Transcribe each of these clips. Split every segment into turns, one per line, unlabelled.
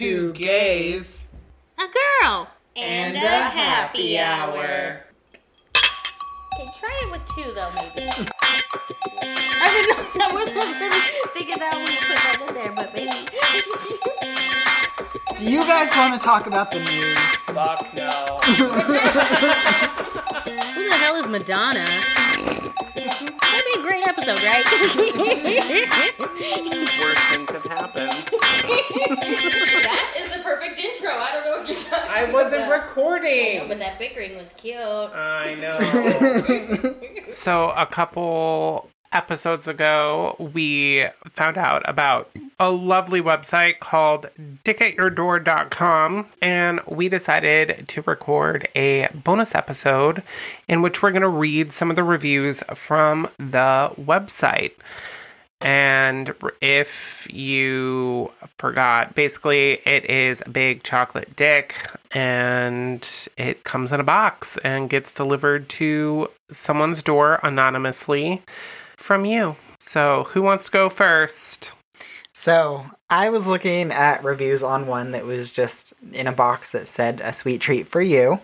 two gays,
A girl.
and a happy hour.
Okay, try it with two though, maybe. I didn't know. I wasn't really thinking that when you put that in there, but maybe.
Do you guys want to talk about the news?
Fuck no.
Who the hell is Madonna? That'd be a great episode, right?
Worst things have happened.
that is the perfect intro. I don't know what you're talking
I wasn't
about.
recording.
But that bickering was cute.
I know. so, a couple episodes ago, we found out about a lovely website called dickatyourdoor.com, and we decided to record a bonus episode in which we're going to read some of the reviews from the website. And if you forgot, basically it is a big chocolate dick and it comes in a box and gets delivered to someone's door anonymously from you. So, who wants to go first?
So, I was looking at reviews on one that was just in a box that said a sweet treat for you.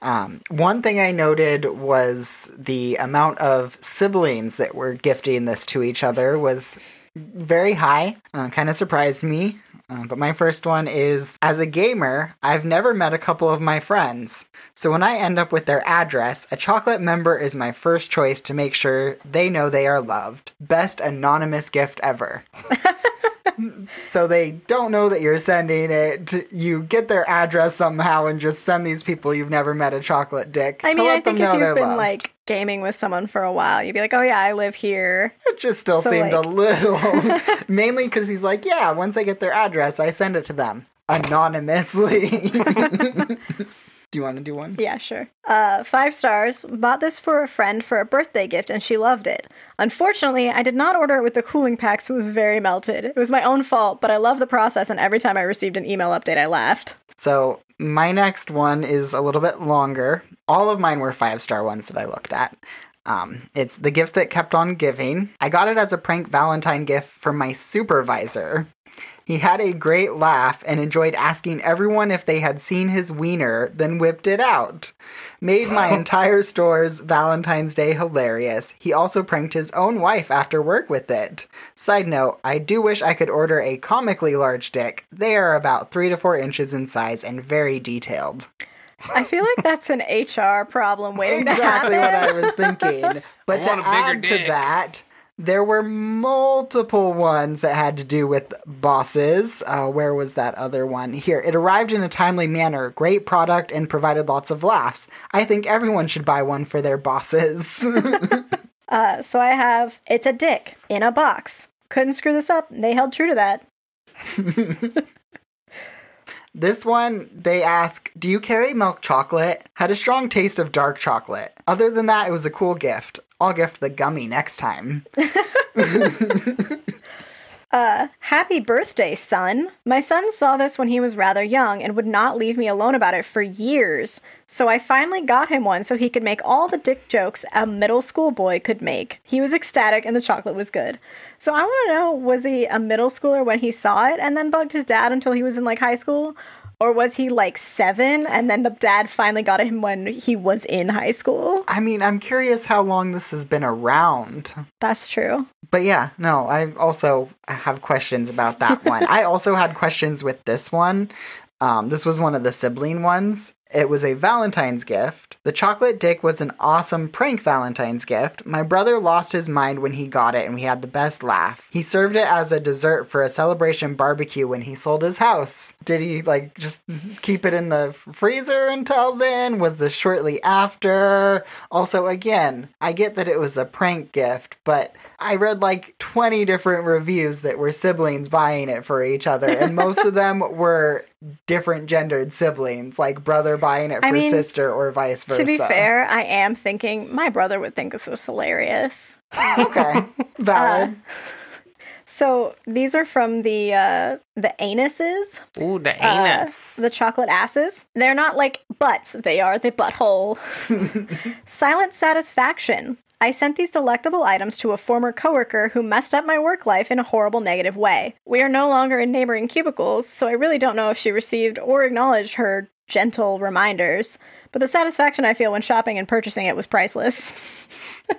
Um, one thing I noted was the amount of siblings that were gifting this to each other was very high. Uh, kind of surprised me. Uh, but my first one is as a gamer, I've never met a couple of my friends. So when I end up with their address, a chocolate member is my first choice to make sure they know they are loved. Best anonymous gift ever. so they don't know that you're sending it. You get their address somehow and just send these people you've never met a chocolate dick.
I mean,
let
I think
them
if you've been
loved.
like gaming with someone for a while, you'd be like, "Oh yeah, I live here."
It just still
So,
seemed a little. Mainly because he's like, yeah, once I get their address, I send it to them anonymously. do you want to do one?
Yeah, sure. Uh, five stars. Bought this for a friend for a birthday gift, and she loved it. Unfortunately, I did not order it with the cooling pack, so it was very melted. It was my own fault, but I love the process, and every time I received an email update, I laughed.
So my next one is a little bit longer. All of mine were five star ones that I looked at. Um, it's the gift that kept on giving. I got it as a prank Valentine gift from my supervisor. He had a great laugh and enjoyed asking everyone if they had seen his wiener, then whipped it out. Made my entire store's Valentine's Day hilarious. He also pranked his own wife after work with it. Side note, I do wish I could order a comically large dick. They are about three to four inches in size and very detailed.
I feel like that's an HR problem waiting
Exactly
to happen. Exactly what.
I was thinking. But
I
to
want a bigger
add to that, there were multiple ones that had to do with bosses. Uh, where was that other one? Here. It arrived in a timely manner, great product, and provided lots of laughs. I think everyone should buy one for their bosses.
Uh, so I have it's a dick in a box. Couldn't screw this up. They held true to that.
This one, they ask, Do you carry milk chocolate? Had a strong taste of dark chocolate. Other than that, it was a cool gift. I'll gift the gummy next time.
Uh, happy birthday, son. My son saw this when he was rather young and would not leave me alone about it for years. So I finally got him one so he could make all the dick jokes a middle school boy could make. He was ecstatic and the chocolate was good. So I want to know was he a middle schooler when he saw it and then bugged his dad until he was in like high school? Or was he like seven and then the dad finally got him when he was in high school?
I mean, I'm curious how long this has been around.
That's true.
But yeah, no, I also have questions about that one. I also had questions with this one. Um, this was one of the sibling ones. It was a Valentine's gift. The chocolate dick was an awesome prank Valentine's gift. My brother lost his mind when he got it, and we had the best laugh. He served it as a dessert for a celebration barbecue when he sold his house. Did he, like, just keep it in the freezer until then? Was this shortly after? Also, again, I get that it was a prank gift, but I read like 20 different reviews that were siblings buying it for each other, and most of them were different gendered siblings, like brother buying it for
I mean,
sister or vice versa.
To be fair, I am thinking my brother would think this was hilarious.
okay, valid.
So these are from the uh, the anuses,
Ooh, the
uh,
anus.
the chocolate asses. They're not like butts; they are the butthole. Silent satisfaction. I sent these delectable items to a former coworker who messed up my work life in a horrible negative way. We are no longer in neighboring cubicles, so I really don't know if she received or acknowledged her gentle reminders, but the satisfaction I feel when shopping and purchasing it was priceless.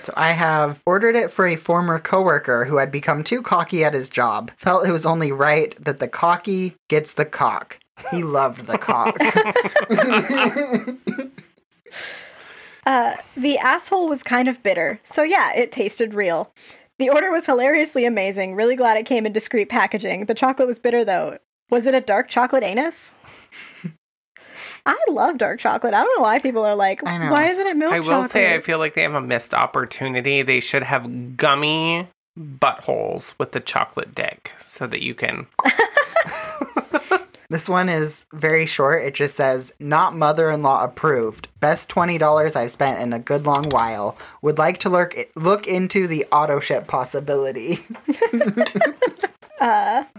So I have ordered it for a former coworker who had become too cocky at his job. Felt it was only right that the cocky gets the cock. He loved the cock.
Uh, the asshole was kind of bitter, so yeah, it tasted real. The order was hilariously amazing. Really glad it came in discreet packaging. The chocolate was bitter though. Was it a dark chocolate anus? I love dark chocolate. I don't know why people are like,
I know.
why isn't it milk
I will
chocolate?
say, I feel like they have a missed opportunity. They should have gummy buttholes with the chocolate dick so that you can.
this one is very short. It just says, not mother in law approved. Best $20 I've spent in a good long while. Would like to look, look into the auto ship possibility.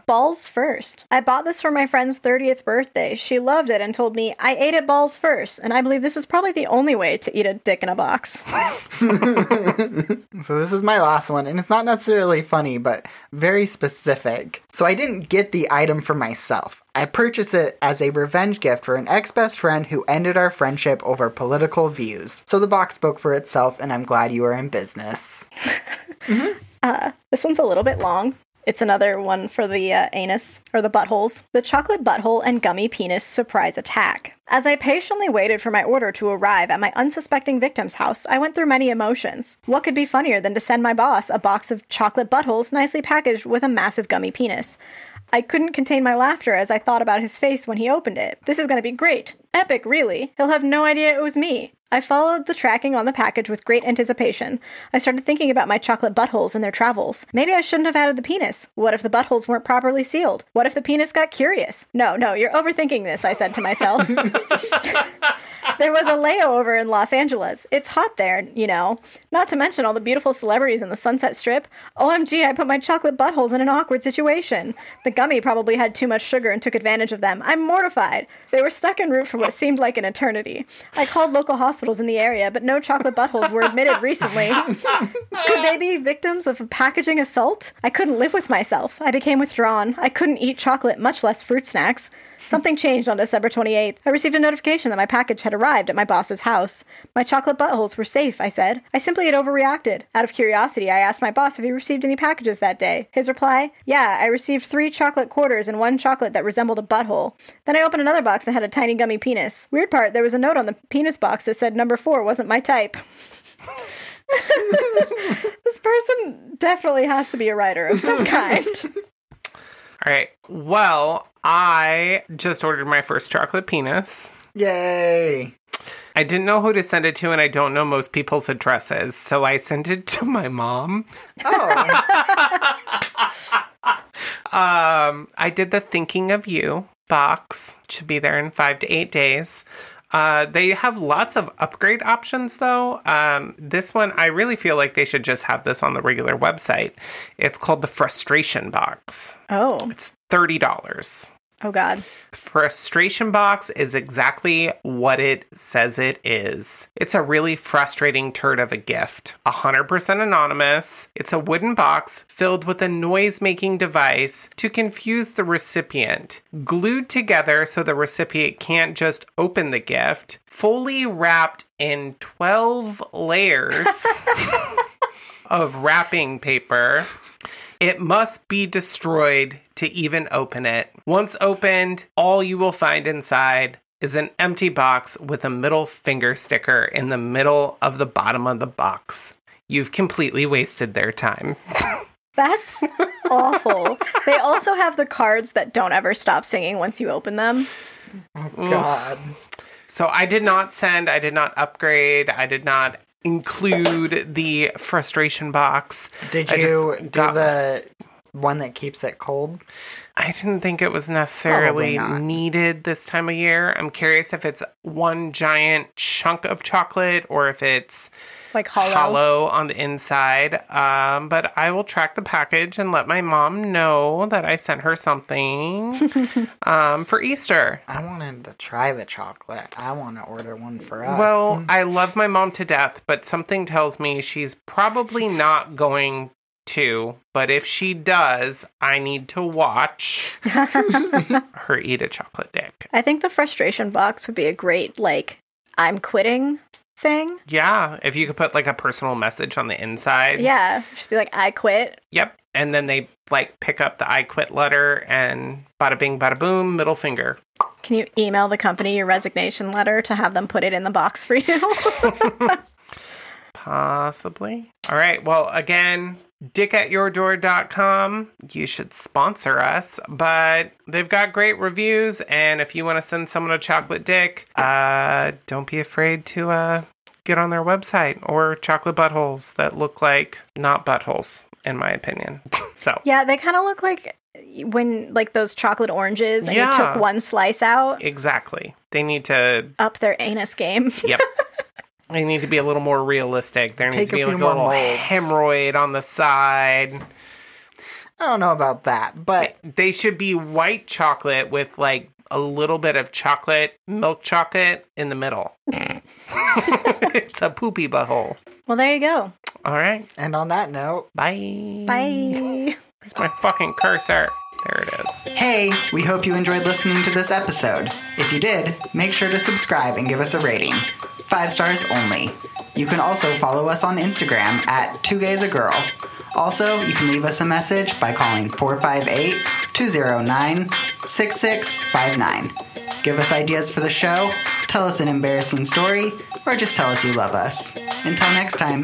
balls first. I bought this for my friend's 30th birthday. She loved it and told me I ate it balls first, and I believe this is probably the only way to eat a dick in a box.
So this is my last one, and it's not necessarily funny, but very specific. So I didn't get the item for myself. I purchased it as a revenge gift for an ex best friend who ended our friendship over political views. So the box spoke for itself, and I'm glad you are in business.
Uh, This one's a little bit long. It's another one for the uh, anus or the buttholes. The chocolate butthole and gummy penis surprise attack. As I patiently waited for my order to arrive at my unsuspecting victim's house, I went through many emotions. What could be funnier than to send my boss a box of chocolate buttholes nicely packaged with a massive gummy penis? I couldn't contain my laughter as I thought about his face when he opened it. This is going to be great. Epic, really. He'll have no idea it was me. I followed the tracking on the package with great anticipation. I started thinking about my chocolate buttholes and their travels. Maybe I shouldn't have added the penis. What if the buttholes weren't properly sealed? What if the penis got curious? No, no, you're overthinking this, I said to myself. there was a layover in Los Angeles. It's hot there, you know. Not to mention all the beautiful celebrities in the Sunset Strip. OMG, I put my chocolate buttholes in an awkward situation. The gummy probably had too much sugar and took advantage of them. I'm mortified. They were stuck en route for what seemed like an eternity. I called local hospitals in the area, but no chocolate buttholes were admitted recently. Could they be victims of a packaging assault? I couldn't live with myself. I became withdrawn. I couldn't eat chocolate, much less fruit snacks. Something changed on December 28th. I received a notification that my package had arrived at my boss's house. My chocolate buttholes were safe, I said. I simply had overreacted. Out of curiosity, I asked my boss if he received any packages that day. His reply, Yeah, I received three chocolate quarters and one chocolate that resembled a butthole. Then I opened another box that had a tiny gummy penis. Weird part, there was a note on the penis box that said number four wasn't my type. this person definitely has to be a writer of some kind.
All right. Well, I just ordered my first chocolate penis.
Yay!
I didn't know who to send it to, and I don't know most people's addresses, so I sent it to my mom.
Oh,
Um, I did the thinking of you box. Should be there in five to eight days. Uh, they have lots of upgrade options though. Um, this one, I really feel like they should just have this on the regular website. It's called the frustration box.
Oh,
It's $30.
Oh God.
Frustration box is exactly what it says it is. It's a really frustrating turd of a gift. 100% anonymous. It's a wooden box filled with a noise making device to confuse the recipient. Glued together so the recipient can't just open the gift. Fully wrapped in 12 layers of wrapping paper. It must be destroyed to even open it. Once opened, all you will find inside is an empty box with a middle finger sticker in the middle of the bottom of the box. You've completely wasted their time.
That's awful. They also have the cards that don't ever stop singing once you open them.
Oh, God.
So I did not send, I did not upgrade, I did not include the frustration box.
Did you do
got-
the one that keeps it cold?
I didn't think it was necessarily needed this time of year. I'm curious if it's one giant chunk of chocolate or if it's
Like hollow.
hollow on the inside. Um, but I will track the package and let my mom know that I sent her something um, for Easter.
I wanted to try the chocolate. I want to order one for us.
Well, I love my mom to death, but something tells me she's probably not going to. But if she does, I need to watch her eat a chocolate dick.
I think the frustration box would be a great like I'm quitting thing.
Yeah, if you could put like a personal message on the inside.
Yeah, just be like I quit.
Yep. And then they like pick up the I quit letter and bada bing, bada boom, middle finger.
Can you email the company your resignation letter to have them put it in the box for you?
Possibly. All right. Well, again, dickatyourdoor.com. You should sponsor us, but they've got great reviews. And if you want to send someone a chocolate dick, uh, don't be afraid to uh, get on their website or chocolate buttholes that look like not buttholes, in my opinion. so,
yeah, they kind of look like when like those chocolate oranges and you
Yeah.
took one slice out.
exactly. They need to,
Up their anus game.
yep. They need to be a little more realistic. There needs to be
a
like a little
molds.
hemorrhoid on the side.
I don't know about that, but
they should be white chocolate with like a little bit of chocolate, milk chocolate in the middle. it's a poopy butthole.
Well, there you go.
All right.
and on that note,
Bye.
Bye.
Where's my fucking cursor? There it is.
hey, we hope you enjoyed listening to this episode. If you did, make sure to subscribe and give us a rating. Five stars only. You can also follow us on Instagram at Two Gays a Girl. Also, you can leave us a message by calling 458 209 6659. Give us ideas for the show, tell us an embarrassing story, or just tell us you love us. Until next time.